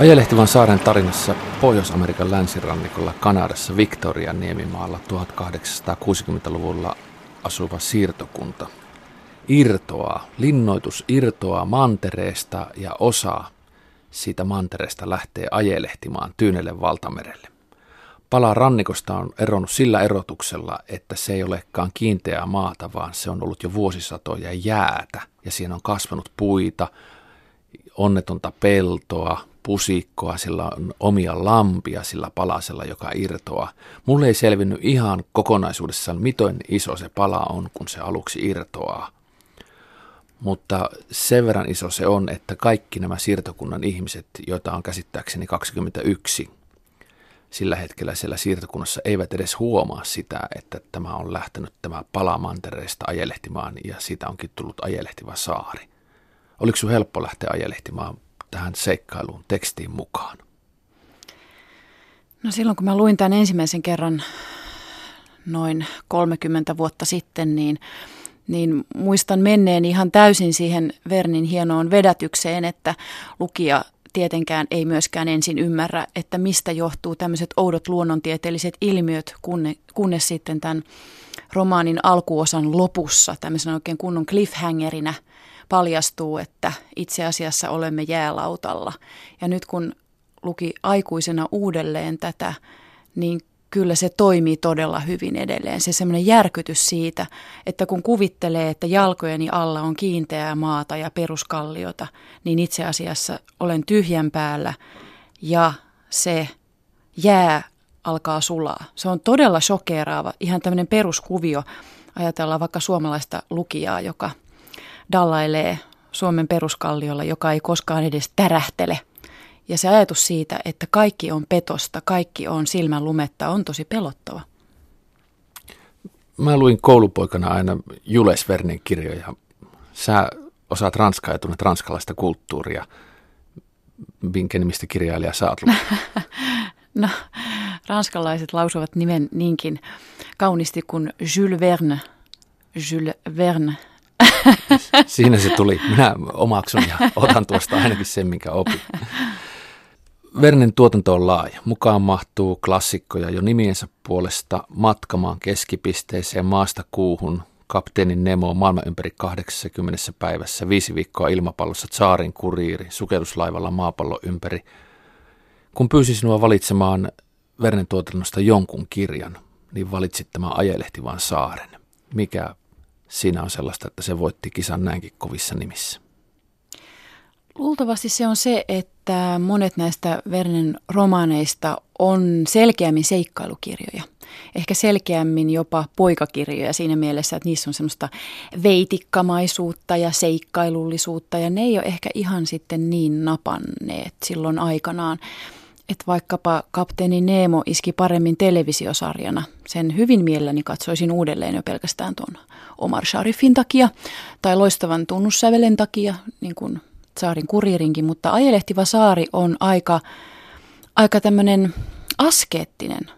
Ajelehtivan saaren tarinassa Pohjois-Amerikan länsirannikolla Kanadassa Victorian niemimaalla 1860-luvulla asuva siirtokunta irtoaa, linnoitus irtoaa mantereesta ja osa siitä mantereesta lähtee ajelehtimaan Tyynelle valtamerelle. Pala rannikosta on eronnut sillä erotuksella, että se ei olekaan kiinteää maata, vaan se on ollut jo vuosisatoja jäätä ja siinä on kasvanut puita, onnetonta peltoa, pusikkoa, sillä on omia lampia sillä palasella, joka irtoaa. Mulle ei selvinnyt ihan kokonaisuudessaan, miten iso se pala on, kun se aluksi irtoaa. Mutta sen verran iso se on, että kaikki nämä siirtokunnan ihmiset, joita on käsittääkseni 21 sillä hetkellä siellä siirtokunnassa, eivät edes huomaa sitä, että tämä on lähtenyt tämä pala mantereesta ajelehtimaan ja siitä onkin tullut ajelehtiva saari. Oliko sinun helppo lähteä ajelehtimaan tähän seikkailuun tekstiin mukaan? No silloin kun mä luin tämän ensimmäisen kerran noin 30 vuotta sitten, niin, niin muistan menneen ihan täysin siihen Vernin hienoon vedätykseen, että lukija tietenkään ei myöskään ensin ymmärrä, että mistä johtuu tämmöiset oudot luonnontieteelliset ilmiöt, kunne, kunnes sitten tämän romaanin alkuosan lopussa tämmöisenä oikein kunnon cliffhangerinä – paljastuu, että itse asiassa olemme jäälautalla. Ja nyt kun luki aikuisena uudelleen tätä, niin kyllä se toimii todella hyvin edelleen. Se semmoinen järkytys siitä, että kun kuvittelee, että jalkojeni alla on kiinteää maata ja peruskalliota, niin itse asiassa olen tyhjän päällä ja se jää alkaa sulaa. Se on todella shokeraava, ihan tämmöinen peruskuvio. Ajatellaan vaikka suomalaista lukijaa, joka – dallailee Suomen peruskalliolla, joka ei koskaan edes tärähtele. Ja se ajatus siitä, että kaikki on petosta, kaikki on silmän lumetta, on tosi pelottava. Mä luin koulupoikana aina Jules Vernin kirjoja. Sä osaat ranskaa ja tunnet ranskalaista kulttuuria. Minkä nimistä kirjailija sä oot No, ranskalaiset lausuvat nimen niinkin kauniisti kuin Jules Verne. Jules Verne Siinä se tuli. Minä omaksun ja otan tuosta ainakin sen, minkä opin. Vernen tuotanto on laaja. Mukaan mahtuu klassikkoja jo nimiensä puolesta matkamaan keskipisteeseen maasta kuuhun, kapteenin Nemo maailman ympäri 80 päivässä, viisi viikkoa ilmapallossa, Tsaarin kuriiri, sukelluslaivalla maapallo ympäri. Kun pyysin sinua valitsemaan Vernen tuotannosta jonkun kirjan, niin valitsit tämän ajelehtivan saaren. Mikä siinä on sellaista, että se voitti kisan näinkin kovissa nimissä? Luultavasti se on se, että monet näistä Vernen romaaneista on selkeämmin seikkailukirjoja. Ehkä selkeämmin jopa poikakirjoja siinä mielessä, että niissä on semmoista veitikkamaisuutta ja seikkailullisuutta ja ne ei ole ehkä ihan sitten niin napanneet silloin aikanaan että vaikkapa kapteeni Nemo iski paremmin televisiosarjana. Sen hyvin mielelläni katsoisin uudelleen jo pelkästään tuon Omar Sharifin takia tai loistavan tunnussävelen takia, niin kuin Saarin kuriirinkin, mutta Ajelehtiva saari on aika, aika tämmöinen askeettinen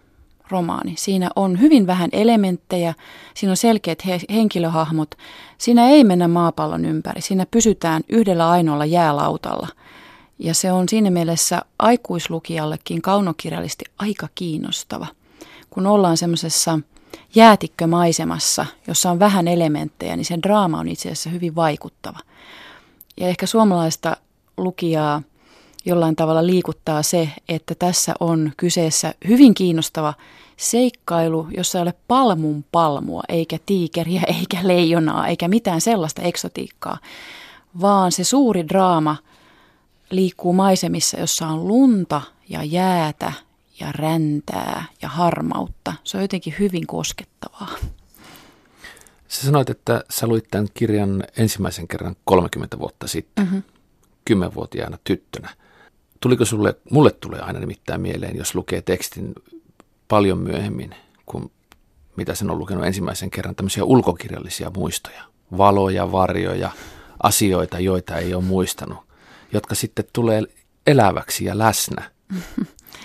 romaani. Siinä on hyvin vähän elementtejä, siinä on selkeät he- henkilöhahmot, siinä ei mennä maapallon ympäri, siinä pysytään yhdellä ainoalla jäälautalla – ja se on siinä mielessä aikuislukijallekin kaunokirjallisesti aika kiinnostava, kun ollaan semmoisessa jäätikkömaisemassa, jossa on vähän elementtejä, niin sen draama on itse asiassa hyvin vaikuttava. Ja ehkä suomalaista lukijaa jollain tavalla liikuttaa se, että tässä on kyseessä hyvin kiinnostava seikkailu, jossa ei ole palmun palmua, eikä tiikeriä, eikä leijonaa, eikä mitään sellaista eksotiikkaa, vaan se suuri draama – liikkuu maisemissa, jossa on lunta ja jäätä ja räntää ja harmautta. Se on jotenkin hyvin koskettavaa. Sä sanoit, että sä luit tämän kirjan ensimmäisen kerran 30 vuotta sitten, mm-hmm. kymmenvuotiaana tyttönä. Tuliko sulle, mulle tulee aina nimittäin mieleen, jos lukee tekstin paljon myöhemmin kuin mitä sen on lukenut ensimmäisen kerran, tämmöisiä ulkokirjallisia muistoja, valoja, varjoja, asioita, joita ei ole muistanut jotka sitten tulee eläväksi ja läsnä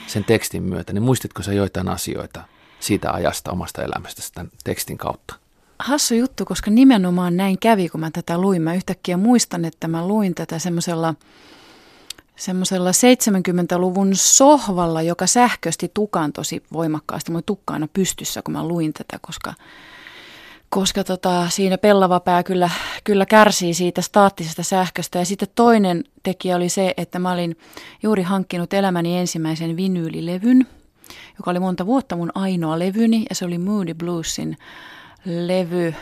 sen tekstin myötä, niin muistitko sä joitain asioita siitä ajasta omasta elämästä tämän tekstin kautta? Hassu juttu, koska nimenomaan näin kävi, kun mä tätä luin. Mä yhtäkkiä muistan, että mä luin tätä semmoisella semmoisella 70-luvun sohvalla, joka sähkösti tukan tosi voimakkaasti. Mun tukka aina pystyssä, kun mä luin tätä, koska, koska tota, siinä pellava pää kyllä, kyllä kärsii siitä staattisesta sähköstä. Ja sitten toinen tekijä oli se, että mä olin juuri hankkinut elämäni ensimmäisen vinyylilevyn, joka oli monta vuotta mun ainoa levyni, ja se oli Moody Bluesin levy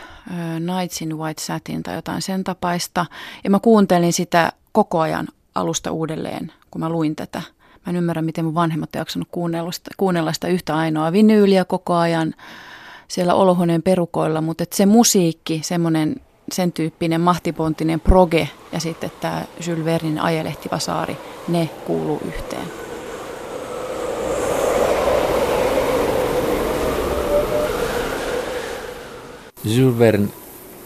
Nights in White Satin tai jotain sen tapaista. Ja mä kuuntelin sitä koko ajan alusta uudelleen, kun mä luin tätä. Mä en ymmärrä, miten mun vanhemmat ei jaksanut kuunnella sitä, kuunnella sitä yhtä ainoa vinyyliä koko ajan siellä olohuoneen perukoilla, mutta että se musiikki, semmoinen sen tyyppinen mahtipontinen proge ja sitten tämä Jules Vernin ajelehtiva saari, ne kuuluu yhteen. Jules Verne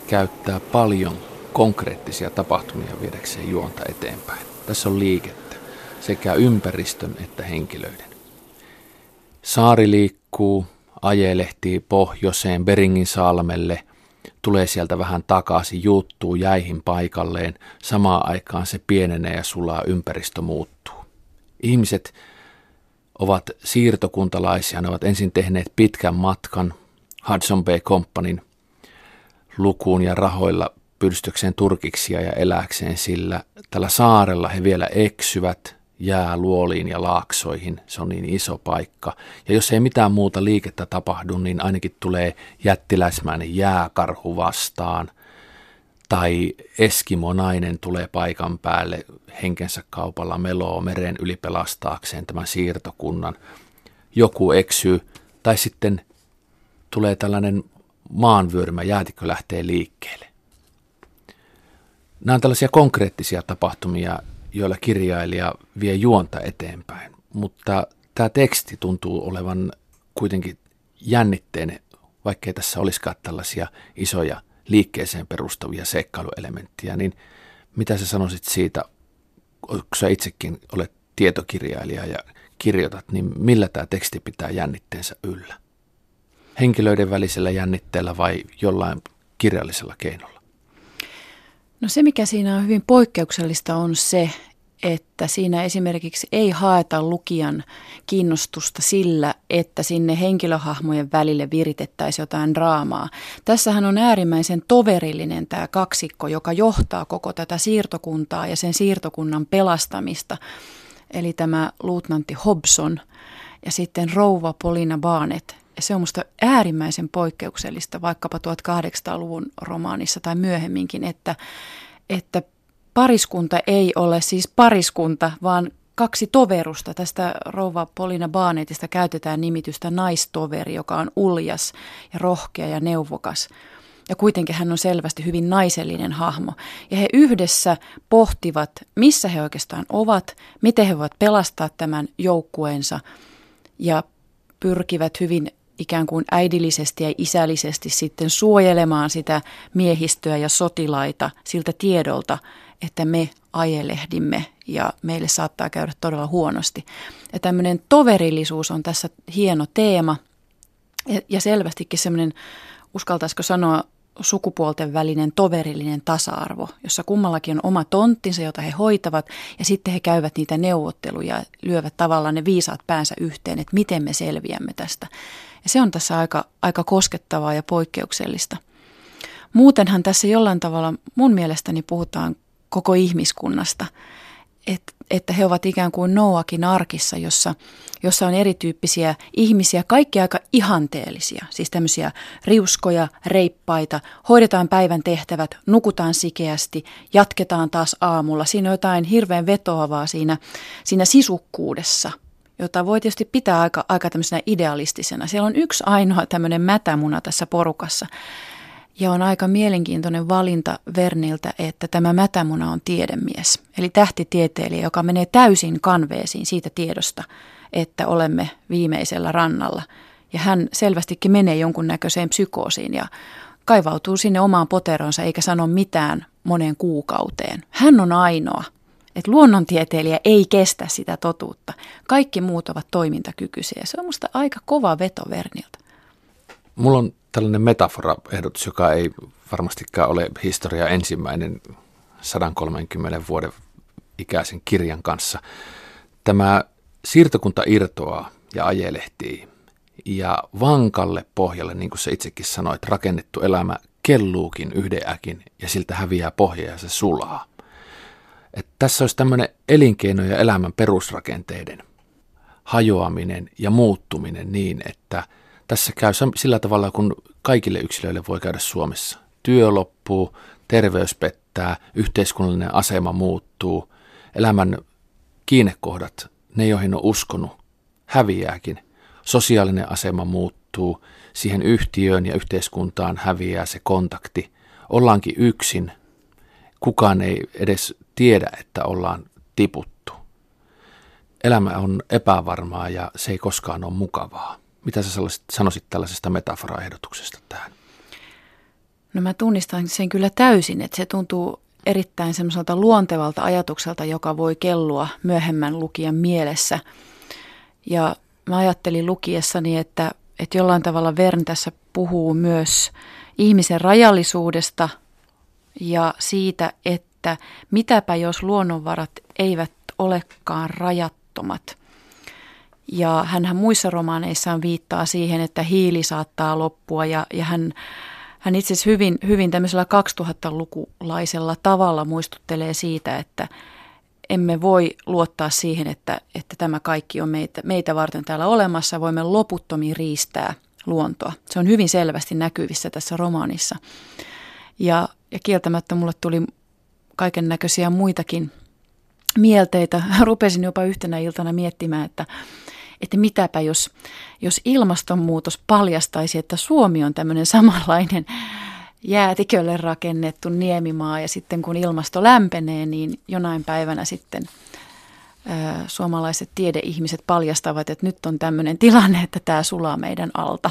käyttää paljon konkreettisia tapahtumia viedäkseen juonta eteenpäin. Tässä on liikettä sekä ympäristön että henkilöiden. Saari liikkuu, ajelehtii pohjoiseen Beringin salmelle, tulee sieltä vähän takaisin, juuttuu jäihin paikalleen, samaan aikaan se pienenee ja sulaa, ympäristö muuttuu. Ihmiset ovat siirtokuntalaisia, ne ovat ensin tehneet pitkän matkan Hudson Bay Companyn lukuun ja rahoilla pyrstökseen turkiksia ja eläkseen sillä tällä saarella he vielä eksyvät jää luoliin ja laaksoihin. Se on niin iso paikka. Ja jos ei mitään muuta liikettä tapahdu, niin ainakin tulee jättiläismäinen jääkarhu vastaan. Tai Eskimo-nainen tulee paikan päälle henkensä kaupalla meloo meren yli pelastaakseen tämän siirtokunnan. Joku eksyy. Tai sitten tulee tällainen maanvyörymä, jäätikö lähtee liikkeelle. Nämä on tällaisia konkreettisia tapahtumia, joilla kirjailija vie juonta eteenpäin, mutta tämä teksti tuntuu olevan kuitenkin jännitteinen, vaikkei tässä olisikaan tällaisia isoja liikkeeseen perustavia seikkailuelementtejä, niin mitä sä sanoisit siitä, kun sä itsekin olet tietokirjailija ja kirjoitat, niin millä tämä teksti pitää jännitteensä yllä? Henkilöiden välisellä jännitteellä vai jollain kirjallisella keinolla? No se, mikä siinä on hyvin poikkeuksellista, on se, että siinä esimerkiksi ei haeta lukijan kiinnostusta sillä, että sinne henkilöhahmojen välille viritettäisiin jotain draamaa. Tässähän on äärimmäisen toverillinen tämä kaksikko, joka johtaa koko tätä siirtokuntaa ja sen siirtokunnan pelastamista. Eli tämä luutnantti Hobson ja sitten rouva Polina Barnett, ja se on minusta äärimmäisen poikkeuksellista vaikkapa 1800-luvun romaanissa tai myöhemminkin, että, että pariskunta ei ole siis pariskunta, vaan kaksi toverusta. Tästä rouva Polina Baanetista käytetään nimitystä naistoveri, joka on uljas ja rohkea ja neuvokas. Ja kuitenkin hän on selvästi hyvin naisellinen hahmo. Ja he yhdessä pohtivat, missä he oikeastaan ovat, miten he voivat pelastaa tämän joukkueensa ja pyrkivät hyvin ikään kuin äidillisesti ja isällisesti sitten suojelemaan sitä miehistöä ja sotilaita siltä tiedolta, että me ajelehdimme ja meille saattaa käydä todella huonosti. Ja tämmöinen toverillisuus on tässä hieno teema ja selvästikin semmoinen, uskaltaisiko sanoa, sukupuolten välinen toverillinen tasa-arvo, jossa kummallakin on oma tonttinsa, jota he hoitavat, ja sitten he käyvät niitä neuvotteluja ja lyövät tavallaan ne viisaat päänsä yhteen, että miten me selviämme tästä. Ja se on tässä aika, aika koskettavaa ja poikkeuksellista. Muutenhan tässä jollain tavalla mun mielestäni puhutaan koko ihmiskunnasta, että, että he ovat ikään kuin Noakin arkissa, jossa, jossa on erityyppisiä ihmisiä, kaikki aika ihanteellisia, siis tämmöisiä riuskoja, reippaita, hoidetaan päivän tehtävät, nukutaan sikeästi, jatketaan taas aamulla. Siinä on jotain hirveän vetoavaa siinä, siinä sisukkuudessa – jota voi tietysti pitää aika, aika tämmöisenä idealistisena. Siellä on yksi ainoa tämmöinen mätämuna tässä porukassa. Ja on aika mielenkiintoinen valinta Verniltä, että tämä mätämuna on tiedemies, eli tähtitieteilijä, joka menee täysin kanveesiin siitä tiedosta, että olemme viimeisellä rannalla. Ja hän selvästikin menee jonkunnäköiseen psykoosiin ja kaivautuu sinne omaan poteronsa eikä sano mitään moneen kuukauteen. Hän on ainoa, että luonnontieteilijä ei kestä sitä totuutta. Kaikki muut ovat toimintakykyisiä. Se on musta aika kova veto Verniltä. Mulla on tällainen metafora-ehdotus, joka ei varmastikaan ole historia ensimmäinen 130 vuoden ikäisen kirjan kanssa. Tämä siirtokunta irtoaa ja ajelehtii ja vankalle pohjalle, niin kuin se itsekin sanoit, rakennettu elämä kelluukin yhden äkin ja siltä häviää pohja ja se sulaa. Et tässä olisi tämmöinen elinkeino ja elämän perusrakenteiden hajoaminen ja muuttuminen niin, että tässä käy sillä tavalla, kun kaikille yksilöille voi käydä Suomessa. Työ loppuu, terveys pettää, yhteiskunnallinen asema muuttuu, elämän kiinnekohdat, ne joihin on uskonut, häviääkin. Sosiaalinen asema muuttuu, siihen yhtiöön ja yhteiskuntaan häviää se kontakti. Ollaankin yksin, kukaan ei edes tiedä, että ollaan tiputtu. Elämä on epävarmaa ja se ei koskaan ole mukavaa. Mitä sä sanoisit tällaisesta metaforaehdotuksesta tähän? No mä tunnistan sen kyllä täysin, että se tuntuu erittäin semmoiselta luontevalta ajatukselta, joka voi kellua myöhemmän lukijan mielessä. Ja mä ajattelin lukiessani, että, että jollain tavalla Vern tässä puhuu myös ihmisen rajallisuudesta ja siitä, että mitäpä jos luonnonvarat eivät olekaan rajattomat. Ja hän muissa romaaneissaan viittaa siihen, että hiili saattaa loppua ja, ja hän hän itse asiassa hyvin, hyvin tämmöisellä 2000-lukulaisella tavalla muistuttelee siitä, että emme voi luottaa siihen, että, että tämä kaikki on meitä, meitä varten täällä olemassa. Voimme loputtomiin riistää luontoa. Se on hyvin selvästi näkyvissä tässä romaanissa. Ja, ja kieltämättä mulle tuli kaiken näköisiä muitakin mielteitä. Rupesin jopa yhtenä iltana miettimään, että, että mitäpä jos, jos ilmastonmuutos paljastaisi, että Suomi on tämmöinen samanlainen jäätikölle rakennettu niemimaa ja sitten kun ilmasto lämpenee, niin jonain päivänä sitten ää, suomalaiset tiedeihmiset paljastavat, että nyt on tämmöinen tilanne, että tämä sulaa meidän alta.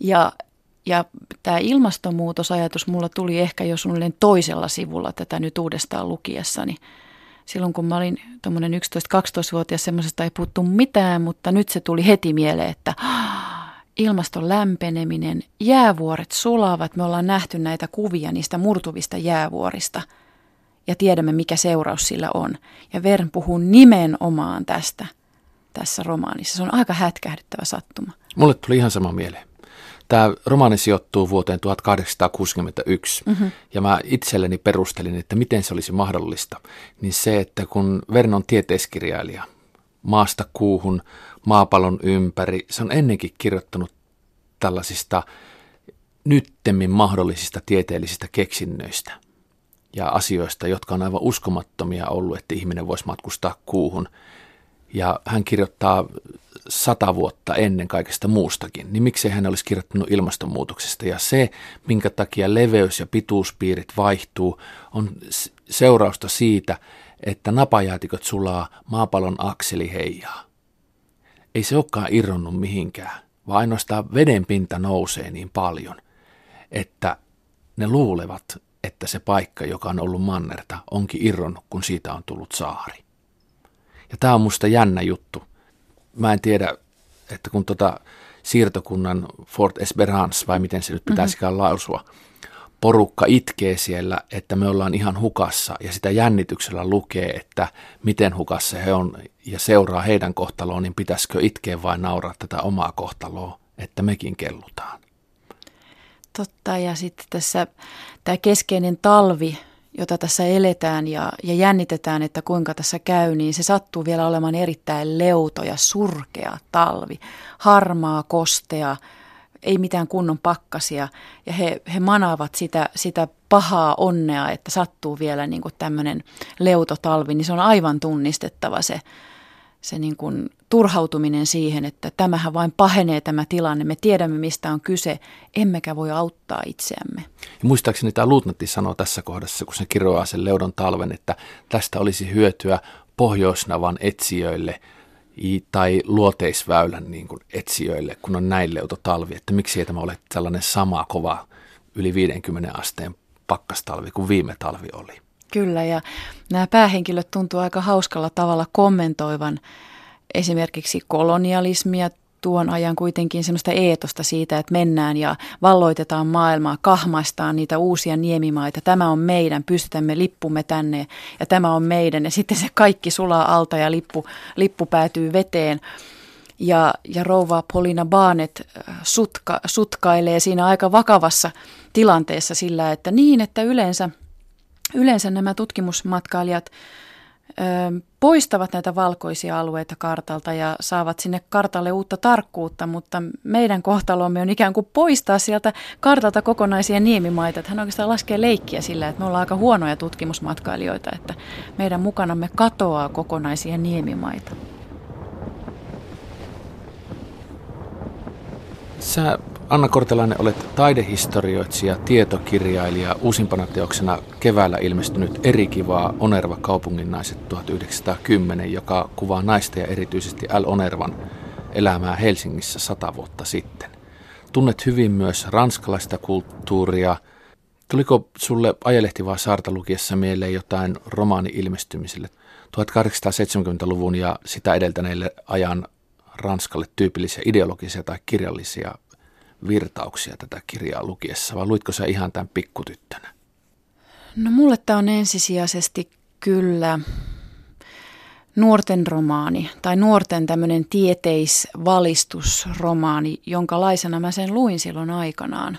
Ja, ja tämä ilmastonmuutosajatus mulla tuli ehkä jo suunnilleen toisella sivulla tätä nyt uudestaan lukiessani. Niin silloin kun mä olin tuommoinen 11-12-vuotias, semmoisesta ei puuttu mitään, mutta nyt se tuli heti mieleen, että ilmaston lämpeneminen, jäävuoret sulavat, me ollaan nähty näitä kuvia niistä murtuvista jäävuorista ja tiedämme, mikä seuraus sillä on. Ja Vern puhuu nimenomaan tästä tässä romaanissa. Se on aika hätkähdyttävä sattuma. Mulle tuli ihan sama mieleen. Tämä romaani sijoittuu vuoteen 1861 mm-hmm. ja mä itselleni perustelin, että miten se olisi mahdollista. Niin se, että kun Vernon tieteiskirjailija maasta kuuhun, maapallon ympäri, se on ennenkin kirjoittanut tällaisista nyttemmin mahdollisista tieteellisistä keksinnöistä ja asioista, jotka on aivan uskomattomia ollut, että ihminen voisi matkustaa kuuhun. Ja hän kirjoittaa sata vuotta ennen kaikesta muustakin, niin miksei hän olisi kirjoittanut ilmastonmuutoksesta. Ja se, minkä takia leveys- ja pituuspiirit vaihtuu, on seurausta siitä, että napajäätikot sulaa, maapallon akseli heijaa. Ei se olekaan irronnut mihinkään, vaan ainoastaan veden pinta nousee niin paljon, että ne luulevat, että se paikka, joka on ollut mannerta, onkin irronnut, kun siitä on tullut saari. Ja tämä on musta jännä juttu, mä en tiedä, että kun tota siirtokunnan Fort Esperance, vai miten se nyt pitäisikään mm-hmm. lausua, porukka itkee siellä, että me ollaan ihan hukassa ja sitä jännityksellä lukee, että miten hukassa he on ja seuraa heidän kohtaloon, niin pitäisikö itkeä vai nauraa tätä omaa kohtaloa, että mekin kellutaan. Totta ja sitten tässä tämä keskeinen talvi jota tässä eletään ja, ja jännitetään, että kuinka tässä käy, niin se sattuu vielä olemaan erittäin leuto ja surkea talvi. Harmaa, kostea, ei mitään kunnon pakkasia ja he, he manaavat sitä, sitä pahaa onnea, että sattuu vielä niin kuin tämmöinen leutotalvi, niin se on aivan tunnistettava se, se niin kuin turhautuminen siihen, että tämähän vain pahenee tämä tilanne. Me tiedämme, mistä on kyse, emmekä voi auttaa itseämme. Ja muistaakseni tämä Luutnantti sanoo tässä kohdassa, kun se kiroaa sen leudon talven, että tästä olisi hyötyä Pohjoisnavan etsijöille tai luoteisväylän niin kuin etsijöille, kun on näin leuto talvi. Että miksi ei tämä ole tällainen sama kova yli 50 asteen pakkastalvi kuin viime talvi oli. Kyllä, ja nämä päähenkilöt tuntuu aika hauskalla tavalla kommentoivan esimerkiksi kolonialismia tuon ajan kuitenkin semmoista eetosta siitä, että mennään ja valloitetaan maailmaa, kahmaistaan niitä uusia niemimaita. Tämä on meidän, pystytämme lippumme tänne ja tämä on meidän. Ja sitten se kaikki sulaa alta ja lippu, lippu päätyy veteen. Ja, ja rouva Polina Baanet äh, sutka, sutkailee siinä aika vakavassa tilanteessa sillä, että niin, että yleensä, yleensä nämä tutkimusmatkailijat poistavat näitä valkoisia alueita kartalta ja saavat sinne kartalle uutta tarkkuutta, mutta meidän kohtalomme on ikään kuin poistaa sieltä kartalta kokonaisia niemimaita. Että hän oikeastaan laskee leikkiä sillä, että me ollaan aika huonoja tutkimusmatkailijoita, että meidän mukanamme katoaa kokonaisia niemimaita. Sä Anna Kortelainen, olet taidehistorioitsija, tietokirjailija, uusimpana teoksena keväällä ilmestynyt Eri kivaa Onerva kaupunginnaiset 1910, joka kuvaa naista ja erityisesti L. Onervan elämää Helsingissä sata vuotta sitten. Tunnet hyvin myös ranskalaista kulttuuria. Tuliko sulle ajelehtivaa saarta lukiessa mieleen jotain romaani ilmestymiselle 1870-luvun ja sitä edeltäneille ajan Ranskalle tyypillisiä ideologisia tai kirjallisia virtauksia tätä kirjaa lukiessa, vai luitko sä ihan tämän pikkutyttönä? No mulle tämä on ensisijaisesti kyllä nuorten romaani tai nuorten tämmöinen tieteisvalistusromaani, jonka laisena mä sen luin silloin aikanaan.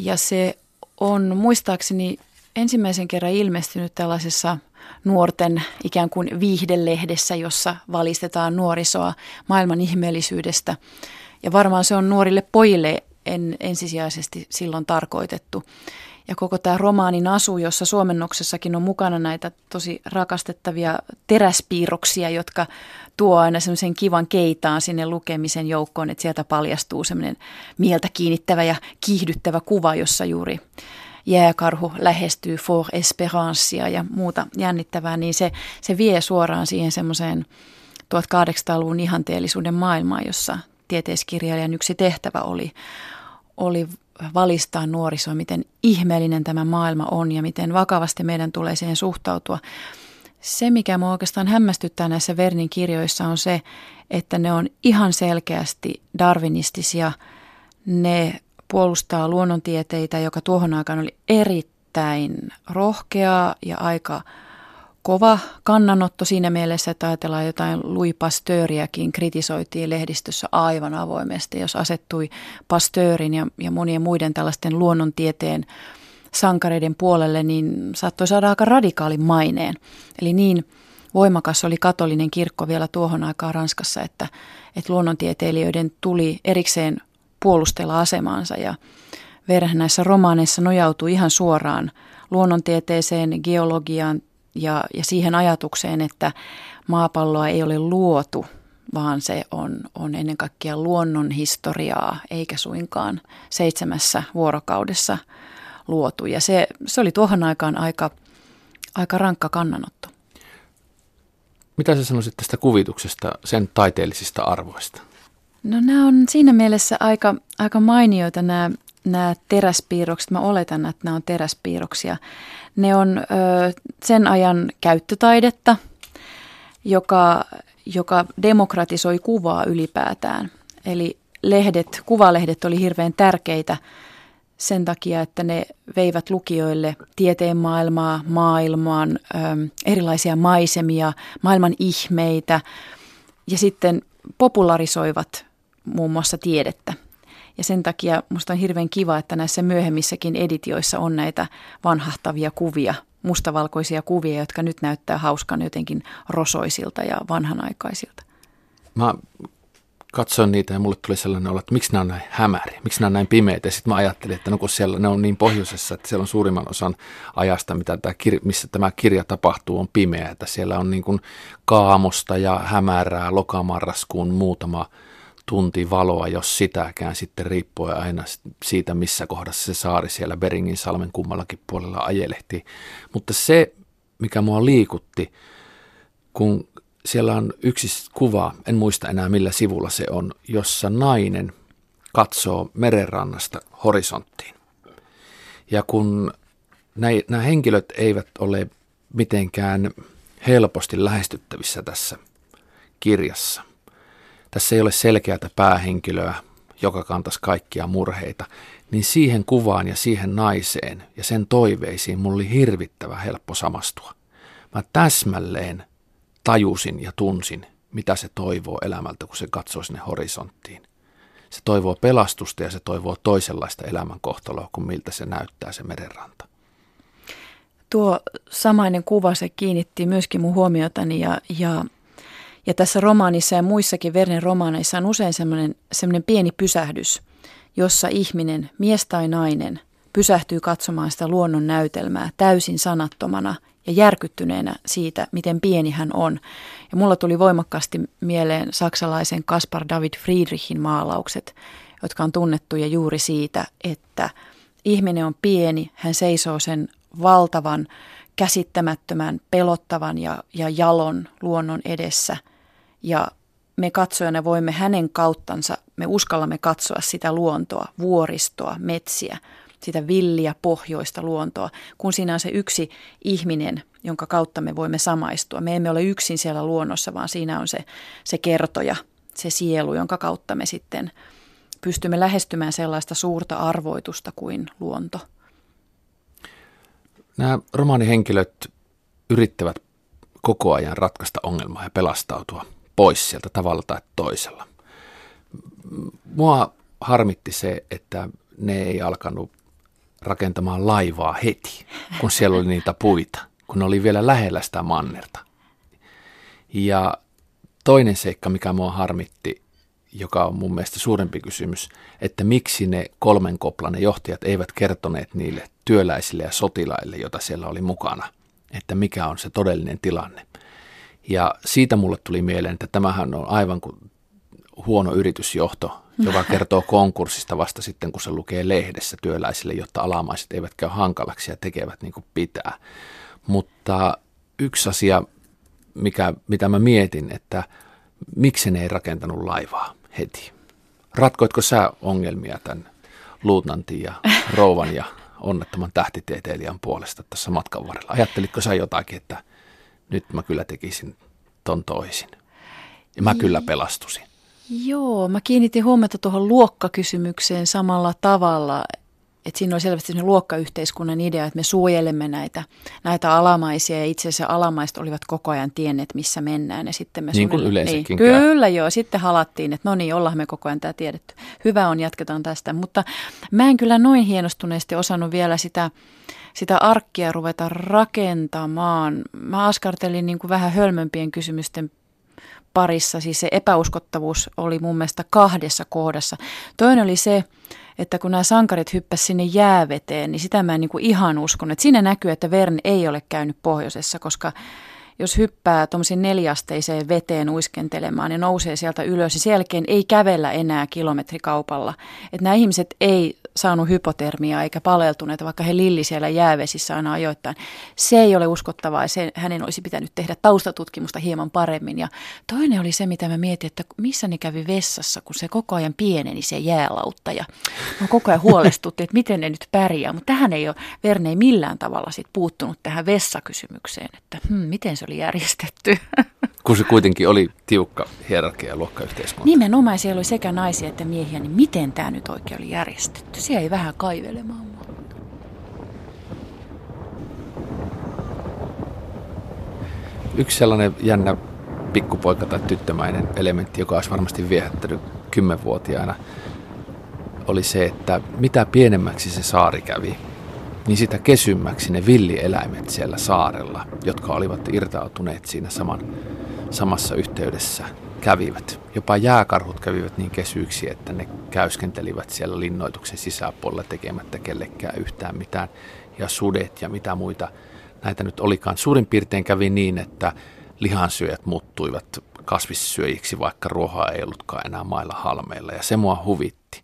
Ja se on muistaakseni ensimmäisen kerran ilmestynyt tällaisessa nuorten ikään kuin viihdelehdessä, jossa valistetaan nuorisoa maailman ihmeellisyydestä – ja varmaan se on nuorille pojille en, ensisijaisesti silloin tarkoitettu. Ja koko tämä romaanin asu, jossa suomennoksessakin on mukana näitä tosi rakastettavia teräspiirroksia, jotka tuo aina semmoisen kivan keitaan sinne lukemisen joukkoon, että sieltä paljastuu semmoinen mieltä kiinnittävä ja kiihdyttävä kuva, jossa juuri jääkarhu lähestyy for esperancea ja muuta jännittävää, niin se, se vie suoraan siihen semmoiseen 1800-luvun ihanteellisuuden maailmaan, jossa tieteiskirjailijan yksi tehtävä oli, oli valistaa nuorisoa, miten ihmeellinen tämä maailma on ja miten vakavasti meidän tulee siihen suhtautua. Se, mikä minua oikeastaan hämmästyttää näissä Vernin kirjoissa on se, että ne on ihan selkeästi darwinistisia. Ne puolustaa luonnontieteitä, joka tuohon aikaan oli erittäin rohkeaa ja aika kova kannanotto siinä mielessä, että ajatellaan jotain Louis Pasteuriakin kritisoitiin lehdistössä aivan avoimesti, jos asettui Pasteurin ja, ja monien muiden tällaisten luonnontieteen sankareiden puolelle, niin saattoi saada aika radikaalin maineen. Eli niin voimakas oli katolinen kirkko vielä tuohon aikaan Ranskassa, että, että luonnontieteilijöiden tuli erikseen puolustella asemaansa ja Verhän näissä romaaneissa nojautui ihan suoraan luonnontieteeseen, geologiaan, ja, ja siihen ajatukseen, että maapalloa ei ole luotu, vaan se on, on ennen kaikkea luonnon historiaa, eikä suinkaan seitsemässä vuorokaudessa luotu. Ja se, se oli tuohon aikaan aika, aika rankka kannanotto. Mitä sä sanoisit tästä kuvituksesta, sen taiteellisista arvoista? No nämä on siinä mielessä aika, aika mainioita nämä, nämä teräspiirrokset. Mä oletan, että nämä on teräspiirroksia. Ne on ö, sen ajan käyttötaidetta, joka, joka demokratisoi kuvaa ylipäätään. Eli lehdet, kuvalehdet oli hirveän tärkeitä sen takia, että ne veivät lukijoille tieteen maailmaa, maailmaan, ö, erilaisia maisemia, maailman ihmeitä ja sitten popularisoivat muun muassa tiedettä. Ja sen takia musta on hirveän kiva, että näissä myöhemmissäkin editioissa on näitä vanhahtavia kuvia, mustavalkoisia kuvia, jotka nyt näyttää hauskan jotenkin rosoisilta ja vanhanaikaisilta. Mä katsoin niitä ja mulle tuli sellainen olo, että miksi nämä on näin hämäriä, miksi nämä on näin pimeitä. Sitten mä ajattelin, että no kun siellä ne on niin pohjoisessa, että siellä on suurimman osan ajasta, mitä tämä kir- missä tämä kirja tapahtuu, on pimeä. Että siellä on niin kuin kaamosta ja hämärää lokamarraskuun muutama tunti valoa, jos sitäkään sitten riippuen aina siitä, missä kohdassa se saari siellä Beringin salmen kummallakin puolella ajelehti. Mutta se, mikä mua liikutti, kun siellä on yksi kuva, en muista enää millä sivulla se on, jossa nainen katsoo merenrannasta horisonttiin. Ja kun nämä henkilöt eivät ole mitenkään helposti lähestyttävissä tässä kirjassa, tässä ei ole selkeätä päähenkilöä, joka kantaisi kaikkia murheita, niin siihen kuvaan ja siihen naiseen ja sen toiveisiin mulla oli hirvittävä helppo samastua. Mä täsmälleen tajusin ja tunsin, mitä se toivoo elämältä, kun se katsoo sinne horisonttiin. Se toivoo pelastusta ja se toivoo toisenlaista elämänkohtaloa kuin miltä se näyttää se merenranta. Tuo samainen kuva, se kiinnitti myöskin mun huomiotani ja, ja, ja tässä romaanissa ja muissakin Vernen romaaneissa on usein semmoinen, pieni pysähdys, jossa ihminen, mies tai nainen, pysähtyy katsomaan sitä luonnon näytelmää täysin sanattomana ja järkyttyneenä siitä, miten pieni hän on. Ja mulla tuli voimakkaasti mieleen saksalaisen Kaspar David Friedrichin maalaukset, jotka on tunnettuja juuri siitä, että ihminen on pieni, hän seisoo sen valtavan, käsittämättömän, pelottavan ja, ja jalon luonnon edessä. Ja me katsojana voimme hänen kauttansa, me uskallamme katsoa sitä luontoa, vuoristoa, metsiä, sitä villiä pohjoista luontoa, kun siinä on se yksi ihminen, jonka kautta me voimme samaistua. Me emme ole yksin siellä luonnossa, vaan siinä on se, se kertoja, se sielu, jonka kautta me sitten pystymme lähestymään sellaista suurta arvoitusta kuin luonto. Nämä romaanihenkilöt yrittävät koko ajan ratkaista ongelmaa ja pelastautua pois sieltä tavalla tai toisella. Mua harmitti se, että ne ei alkanut rakentamaan laivaa heti, kun siellä oli niitä puita, kun ne oli vielä lähellä sitä mannerta. Ja toinen seikka, mikä mua harmitti, joka on mun mielestä suurempi kysymys, että miksi ne kolmen koplan johtajat eivät kertoneet niille työläisille ja sotilaille, joita siellä oli mukana, että mikä on se todellinen tilanne. Ja siitä mulle tuli mieleen, että tämähän on aivan kuin huono yritysjohto, joka kertoo konkurssista vasta sitten, kun se lukee lehdessä työläisille, jotta alamaiset eivät käy hankalaksi ja tekevät niin kuin pitää. Mutta yksi asia, mikä, mitä mä mietin, että miksi ne ei rakentanut laivaa heti? Ratkoitko sä ongelmia tämän luutnantin ja rouvan ja onnettoman tähtitieteilijän puolesta tässä matkan varrella? Ajattelitko sä jotakin, että nyt mä kyllä tekisin ton toisin? Ja mä kyllä pelastusin. Joo, mä kiinnitin huomiota tuohon luokkakysymykseen samalla tavalla, että siinä oli selvästi se luokkayhteiskunnan idea, että me suojelemme näitä, näitä alamaisia ja itse asiassa alamaiset olivat koko ajan tienneet, missä mennään. Ja sitten me niin kuin yleensäkin niin, Kyllä joo, sitten halattiin, että no niin, ollaan me koko ajan tämä tiedetty. Hyvä on, jatketaan tästä. Mutta mä en kyllä noin hienostuneesti osannut vielä sitä, sitä arkkia ruveta rakentamaan. Mä askartelin niin kuin vähän hölmömpien kysymysten parissa, siis se epäuskottavuus oli mun mielestä kahdessa kohdassa. Toinen oli se, että kun nämä sankarit hyppäsivät sinne jääveteen, niin sitä mä en niin kuin ihan uskon. Että siinä näkyy, että Vern ei ole käynyt pohjoisessa, koska jos hyppää tuommoisiin neljästeiseen veteen uiskentelemaan ja nousee sieltä ylös, niin sen jälkeen ei kävellä enää kilometrikaupalla. Että nämä ihmiset ei saanut hypotermiaa eikä paleltuneet, vaikka he lilli siellä jäävesissä aina ajoittain. Se ei ole uskottavaa ja se, hänen olisi pitänyt tehdä taustatutkimusta hieman paremmin. Ja toinen oli se, mitä mä mietin, että missä ne kävi vessassa, kun se koko ajan pieneni se jäälautta. Ja mä koko ajan huolestutti, että miten ne nyt pärjää. Mutta tähän ei ole, Verne ei millään tavalla sit puuttunut tähän vessakysymykseen, että hmm, miten se oli järjestetty. Kun se kuitenkin oli tiukka hierarkia ja luokkayhteiskunta. Nimenomaan siellä oli sekä naisia että miehiä, niin miten tämä nyt oikein oli järjestetty? Se ei vähän kaivelemaan mua. Yksi sellainen jännä pikkupoika tai tyttömäinen elementti, joka olisi varmasti viehättänyt kymmenvuotiaana, oli se, että mitä pienemmäksi se saari kävi, niin sitä kesymmäksi ne villieläimet siellä saarella, jotka olivat irtautuneet siinä saman, samassa yhteydessä, kävivät. Jopa jääkarhut kävivät niin kesyiksi, että ne käyskentelivät siellä linnoituksen sisäpuolella tekemättä kellekään yhtään mitään. Ja sudet ja mitä muita näitä nyt olikaan. Suurin piirtein kävi niin, että lihansyöjät muuttuivat kasvissyöjiksi, vaikka ruohaa ei ollutkaan enää mailla halmeilla. Ja se mua huvitti.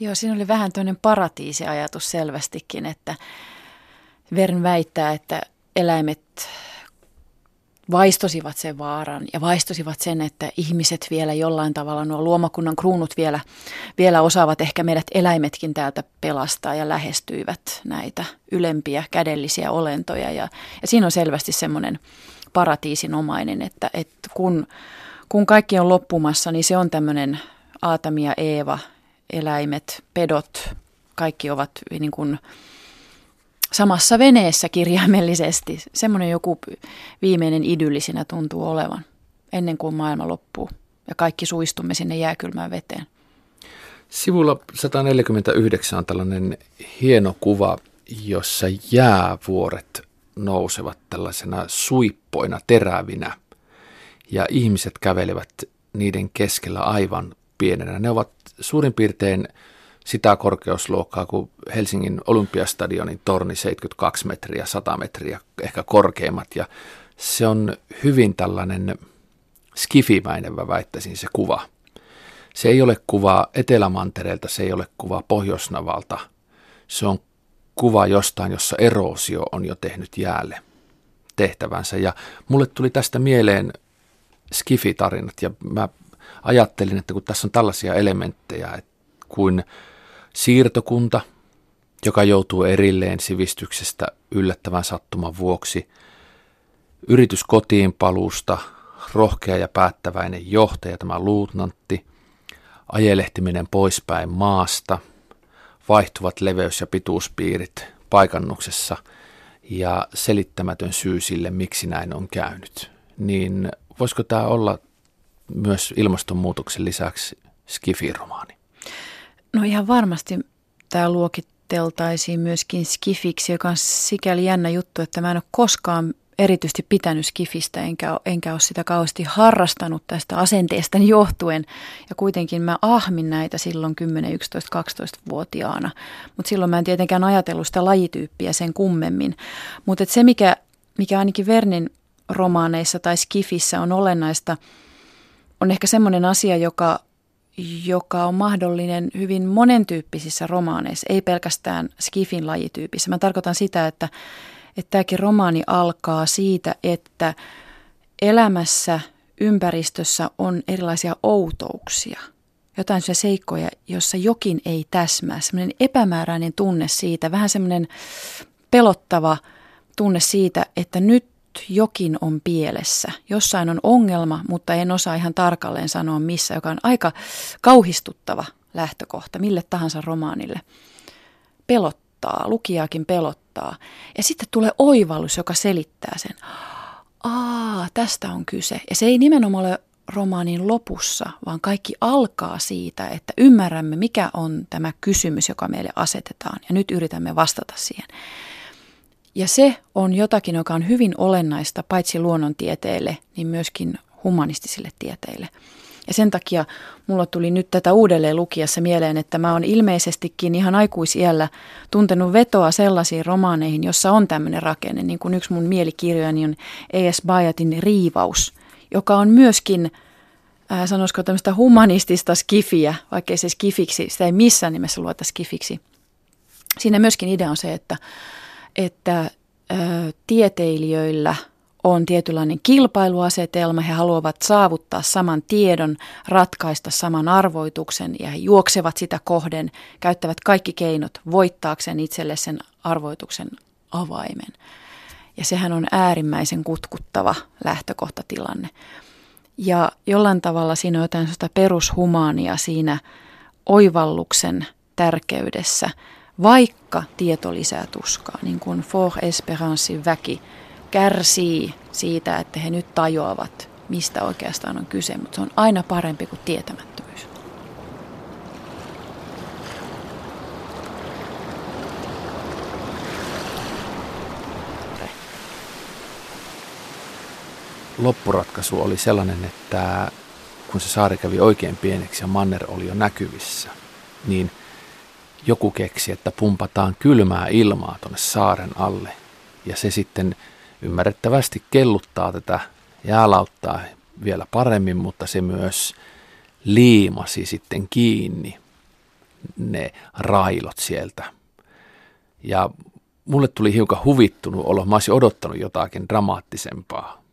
Joo, siinä oli vähän toinen paratiisiajatus selvästikin, että Vern väittää, että eläimet vaistosivat sen vaaran ja vaistosivat sen, että ihmiset vielä jollain tavalla, nuo luomakunnan kruunut vielä, vielä osaavat ehkä meidät eläimetkin täältä pelastaa ja lähestyivät näitä ylempiä kädellisiä olentoja. Ja, ja siinä on selvästi semmoinen paratiisinomainen, että, että kun, kun kaikki on loppumassa, niin se on tämmöinen Aatami ja Eeva, eläimet, pedot, kaikki ovat niin kuin samassa veneessä kirjaimellisesti. Semmoinen joku viimeinen idyllisinä tuntuu olevan ennen kuin maailma loppuu ja kaikki suistumme sinne jääkylmään veteen. Sivulla 149 on tällainen hieno kuva, jossa jäävuoret nousevat tällaisena suippoina, terävinä ja ihmiset kävelevät niiden keskellä aivan pienenä. Ne ovat suurin piirtein sitä korkeusluokkaa kuin Helsingin Olympiastadionin torni 72 metriä, 100 metriä ehkä korkeimmat ja se on hyvin tällainen skifimäinen, mä väittäisin se kuva. Se ei ole kuva Etelämantereelta, se ei ole kuva Pohjoisnavalta. Se on kuva jostain, jossa eroosio on jo tehnyt jäälle tehtävänsä. Ja mulle tuli tästä mieleen skifitarinat ja mä ajattelin, että kun tässä on tällaisia elementtejä että kuin siirtokunta, joka joutuu erilleen sivistyksestä yllättävän sattuman vuoksi, yritys kotiin paluusta, rohkea ja päättäväinen johtaja, tämä luutnantti, ajelehtiminen poispäin maasta, vaihtuvat leveys- ja pituuspiirit paikannuksessa ja selittämätön syy sille, miksi näin on käynyt. Niin voisiko tämä olla myös ilmastonmuutoksen lisäksi skifiromaani? No ihan varmasti tämä luokiteltaisiin myöskin skifiksi, joka on sikäli jännä juttu, että mä en ole koskaan erityisesti pitänyt skifistä, enkä, enkä ole sitä kauheasti harrastanut tästä asenteesta johtuen. Ja kuitenkin mä ahmin näitä silloin 10, 11, 12-vuotiaana. Mutta silloin mä en tietenkään ajatellut sitä lajityyppiä sen kummemmin. Mutta se, mikä, mikä ainakin Vernin romaaneissa tai skifissä on olennaista, on ehkä semmoinen asia, joka, joka on mahdollinen hyvin monentyyppisissä romaaneissa, ei pelkästään skifin lajityypissä. Mä tarkoitan sitä, että että tämäkin romaani alkaa siitä, että elämässä, ympäristössä on erilaisia outouksia. Jotain se seikkoja, jossa jokin ei täsmää. Semmoinen epämääräinen tunne siitä, vähän semmoinen pelottava tunne siitä, että nyt jokin on pielessä. Jossain on ongelma, mutta en osaa ihan tarkalleen sanoa missä, joka on aika kauhistuttava lähtökohta mille tahansa romaanille. Pelottaa, lukijaakin pelottaa. Ja sitten tulee oivallus, joka selittää sen. Aa, tästä on kyse. Ja se ei nimenomaan ole romaanin lopussa, vaan kaikki alkaa siitä, että ymmärrämme, mikä on tämä kysymys, joka meille asetetaan. Ja nyt yritämme vastata siihen. Ja se on jotakin, joka on hyvin olennaista paitsi luonnontieteille, niin myöskin humanistisille tieteille. Ja sen takia mulla tuli nyt tätä uudelleen lukiessa mieleen, että mä oon ilmeisestikin ihan aikuisiällä tuntenut vetoa sellaisiin romaaneihin, jossa on tämmöinen rakenne. Niin kuin yksi mun mielikirjojani on E.S. Bayatin Riivaus, joka on myöskin, äh, sanoisiko tämmöistä humanistista skifiä, vaikkei se skifiksi, sitä ei missään nimessä luota skifiksi. Siinä myöskin idea on se, että, että äh, tieteilijöillä – on tietynlainen kilpailuasetelma. He haluavat saavuttaa saman tiedon, ratkaista saman arvoituksen ja he juoksevat sitä kohden, käyttävät kaikki keinot voittaakseen itselle sen arvoituksen avaimen. Ja sehän on äärimmäisen kutkuttava lähtökohtatilanne. Ja jollain tavalla siinä on jotain sellaista perushumaania siinä oivalluksen tärkeydessä, vaikka tieto lisää tuskaa, niin kuin For Esperancein väki – kärsii siitä, että he nyt tajuavat, mistä oikeastaan on kyse, mutta se on aina parempi kuin tietämättömyys. Loppuratkaisu oli sellainen, että kun se saari kävi oikein pieneksi ja manner oli jo näkyvissä, niin joku keksi, että pumpataan kylmää ilmaa tuonne saaren alle. Ja se sitten ymmärrettävästi kelluttaa tätä jäälauttaa vielä paremmin, mutta se myös liimasi sitten kiinni ne railot sieltä. Ja mulle tuli hiukan huvittunut olo. Mä olisin odottanut jotakin dramaattisempaa.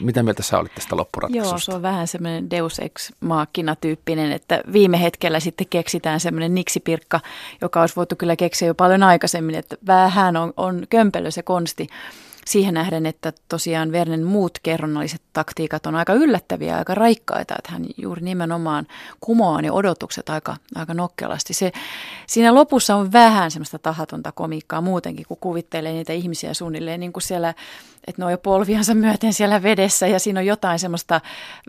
Mitä mieltä sä olit tästä loppuratkaisusta? Joo, se on vähän semmoinen deus ex machina tyyppinen, että viime hetkellä sitten keksitään semmoinen niksipirkka, joka olisi voitu kyllä keksiä jo paljon aikaisemmin, että vähän on, on kömpelö se konsti siihen nähden, että tosiaan Vernen muut kerronnalliset taktiikat on aika yllättäviä, aika raikkaita, että hän juuri nimenomaan kumoaa ne odotukset aika, aika nokkelasti. Se, siinä lopussa on vähän semmoista tahatonta komiikkaa muutenkin, kun kuvittelee niitä ihmisiä suunnilleen niin kuin siellä, että ne on jo polviansa myöten siellä vedessä ja siinä on jotain semmoista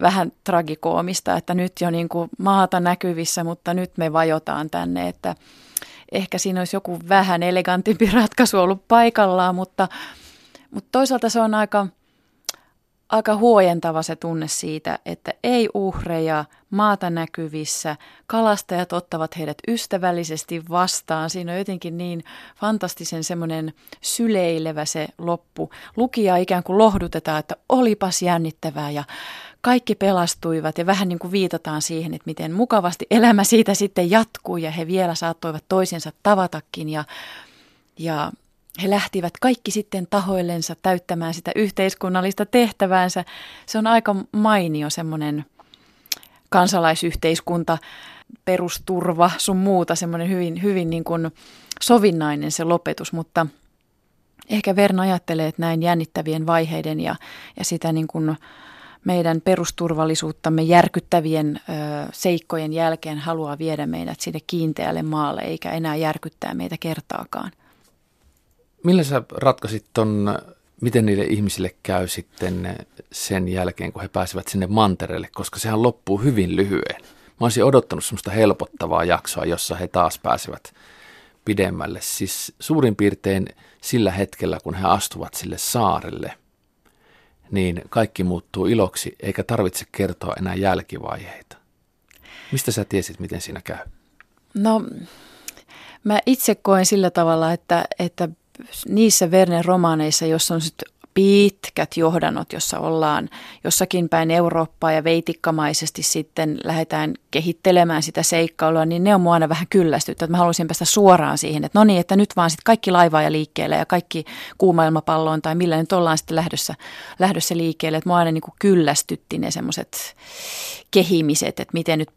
vähän tragikoomista, että nyt jo niin kuin maata näkyvissä, mutta nyt me vajotaan tänne, että ehkä siinä olisi joku vähän elegantimpi ratkaisu ollut paikallaan, mutta mutta toisaalta se on aika, aika huojentava se tunne siitä, että ei uhreja maata näkyvissä, kalastajat ottavat heidät ystävällisesti vastaan. Siinä on jotenkin niin fantastisen semmoinen syleilevä se loppu. Lukija ikään kuin lohdutetaan, että olipas jännittävää ja kaikki pelastuivat ja vähän niin kuin viitataan siihen, että miten mukavasti elämä siitä sitten jatkuu ja he vielä saattoivat toisensa tavatakin ja, ja he lähtivät kaikki sitten tahoillensa täyttämään sitä yhteiskunnallista tehtäväänsä. Se on aika mainio semmoinen kansalaisyhteiskunta, perusturva, sun muuta, semmoinen hyvin, hyvin niin kuin sovinnainen se lopetus, mutta ehkä Verna ajattelee, että näin jännittävien vaiheiden ja, ja sitä niin kuin meidän perusturvallisuuttamme järkyttävien ö, seikkojen jälkeen haluaa viedä meidät sinne kiinteälle maalle, eikä enää järkyttää meitä kertaakaan. Millä sä ratkaisit ton, miten niille ihmisille käy sitten sen jälkeen, kun he pääsevät sinne mantereelle, koska sehän loppuu hyvin lyhyen. Mä olisin odottanut semmoista helpottavaa jaksoa, jossa he taas pääsevät pidemmälle. Siis suurin piirtein sillä hetkellä, kun he astuvat sille saarelle, niin kaikki muuttuu iloksi, eikä tarvitse kertoa enää jälkivaiheita. Mistä sä tiesit, miten siinä käy? No, mä itse koen sillä tavalla, että, että niissä Werner romaaneissa, jossa on sitten pitkät johdannot, jossa ollaan jossakin päin Eurooppaa ja veitikkamaisesti sitten lähdetään kehittelemään sitä seikkailua, niin ne on mua aina vähän kyllästyttä. Että mä haluaisin päästä suoraan siihen, että no niin, että nyt vaan sitten kaikki laivaa ja liikkeelle ja kaikki kuumailmapalloon tai millä nyt ollaan sitten lähdössä, lähdössä liikkeelle. Että mua aina niin kuin kyllästytti ne semmoiset kehimiset, että miten nyt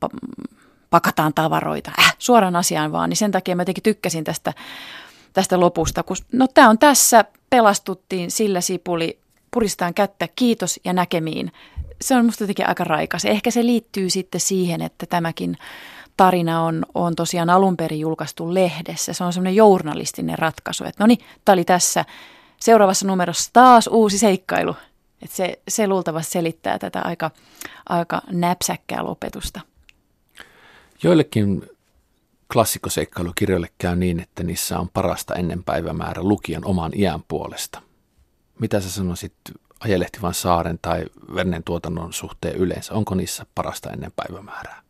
pakataan tavaroita. Äh, suoraan asiaan vaan, niin sen takia mä jotenkin tykkäsin tästä tästä lopusta, kun no tämä on tässä, pelastuttiin, sillä sipuli, puristaan kättä, kiitos ja näkemiin. Se on musta jotenkin aika raikas. Ehkä se liittyy sitten siihen, että tämäkin tarina on, on tosiaan alun perin julkaistu lehdessä. Se on semmoinen journalistinen ratkaisu, että no niin, tämä oli tässä. Seuraavassa numerossa taas uusi seikkailu. Että se, se luultavasti selittää tätä aika, aika näpsäkkää lopetusta. Joillekin klassikkoseikkailukirjoille käy niin, että niissä on parasta ennen päivämäärä lukijan oman iän puolesta. Mitä sä sanoisit Ajelehtivan saaren tai Vernen tuotannon suhteen yleensä? Onko niissä parasta ennen päivämäärää?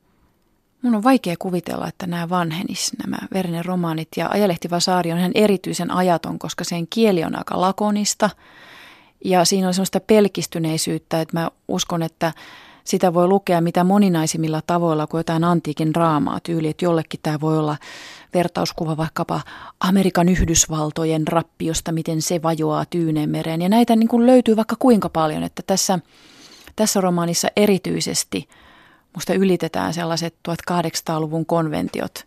Mun on vaikea kuvitella, että nämä vanhenis, nämä Vernen romaanit. Ja Ajelehtiva saari on ihan erityisen ajaton, koska sen kieli on aika lakonista. Ja siinä on sellaista pelkistyneisyyttä, että mä uskon, että sitä voi lukea mitä moninaisimmilla tavoilla kuin jotain antiikin draamaa tyyli, että jollekin tämä voi olla vertauskuva vaikkapa Amerikan Yhdysvaltojen rappiosta, miten se vajoaa Tyynenmereen. Ja näitä niin kuin löytyy vaikka kuinka paljon, että tässä, tässä romaanissa erityisesti musta ylitetään sellaiset 1800-luvun konventiot –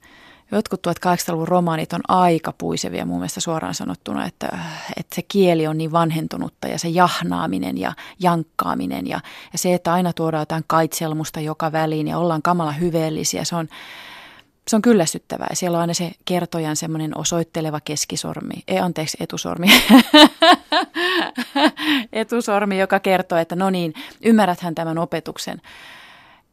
jotkut 1800-luvun romaanit on aika puisevia mun mielestä suoraan sanottuna, että, että se kieli on niin vanhentunutta ja se jahnaaminen ja jankkaaminen ja, ja se, että aina tuodaan jotain kaitselmusta joka väliin ja ollaan kamala hyveellisiä, se on, se on kyllästyttävää. Ja siellä on aina se kertojan semmoinen osoitteleva keskisormi, ei anteeksi etusormi, etusormi, joka kertoo, että no niin, ymmärräthän tämän opetuksen.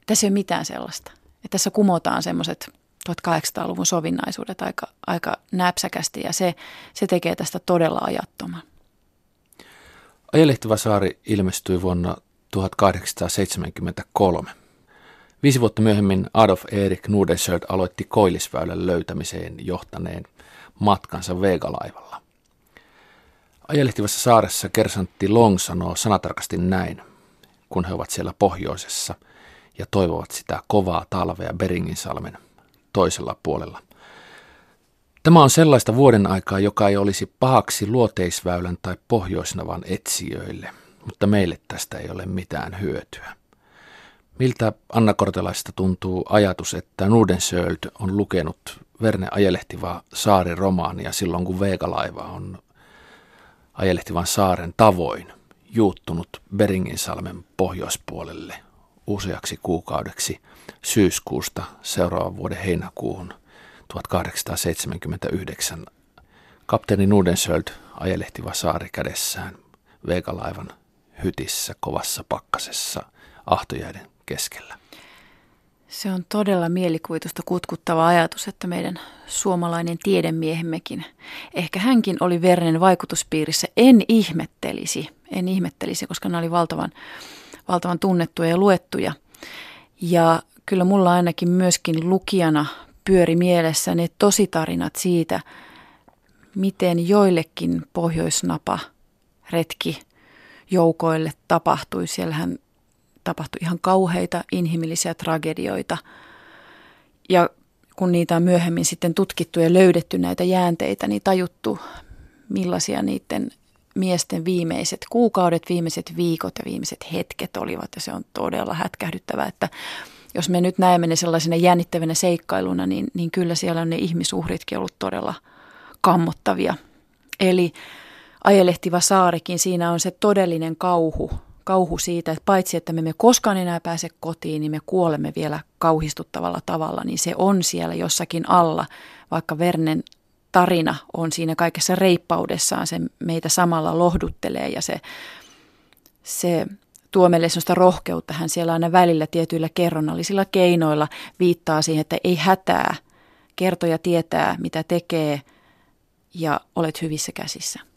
Tässä ei ole mitään sellaista. Että tässä kumotaan semmoiset 1800-luvun sovinnaisuudet aika, aika näpsäkästi ja se, se tekee tästä todella ajattoman. Ajelehtiva saari ilmestyi vuonna 1873. Viisi vuotta myöhemmin Adolf Erik Nordenskiöld aloitti koillisväylän löytämiseen johtaneen matkansa Vega-laivalla. Ajelehtivassa saaressa kersantti Long sanoo sanatarkasti näin, kun he ovat siellä pohjoisessa ja toivovat sitä kovaa talvea Beringinsalmen toisella puolella. Tämä on sellaista vuoden aikaa, joka ei olisi pahaksi luoteisväylän tai pohjoisnavan etsijöille, mutta meille tästä ei ole mitään hyötyä. Miltä Anna Kortelaista tuntuu ajatus, että Nudensöld on lukenut Verne ajelehtivaa saariromaania silloin, kun Veegalaiva on ajelehtivan saaren tavoin juuttunut Beringinsalmen pohjoispuolelle useaksi kuukaudeksi syyskuusta seuraavan vuoden heinäkuuhun 1879. Kapteeni Nudensöld ajelehtiva saari kädessään veikalaivan hytissä kovassa pakkasessa ahtojäiden keskellä. Se on todella mielikuvitusta kutkuttava ajatus, että meidän suomalainen tiedemiehemmekin, ehkä hänkin oli Vernen vaikutuspiirissä, en ihmettelisi, en ihmettelisi, koska nämä oli valtavan, valtavan tunnettuja ja luettuja. Ja kyllä mulla ainakin myöskin lukijana pyöri mielessä ne tositarinat siitä, miten joillekin pohjoisnapa retki joukoille tapahtui. Siellähän tapahtui ihan kauheita inhimillisiä tragedioita. Ja kun niitä on myöhemmin sitten tutkittu ja löydetty näitä jäänteitä, niin tajuttu, millaisia niiden miesten viimeiset kuukaudet, viimeiset viikot ja viimeiset hetket olivat. Ja se on todella hätkähdyttävää, että jos me nyt näemme ne sellaisena jännittävänä seikkailuna, niin, niin kyllä siellä on ne ihmisuhritkin ollut todella kammottavia. Eli ajelehtiva saarikin, siinä on se todellinen kauhu, kauhu siitä, että paitsi että me emme koskaan enää pääse kotiin, niin me kuolemme vielä kauhistuttavalla tavalla, niin se on siellä jossakin alla, vaikka Vernen tarina on siinä kaikessa reippaudessaan, se meitä samalla lohduttelee ja se, se tuo meille sellaista rohkeutta. Hän siellä aina välillä tietyillä kerronnallisilla keinoilla viittaa siihen, että ei hätää, kertoja tietää mitä tekee ja olet hyvissä käsissä.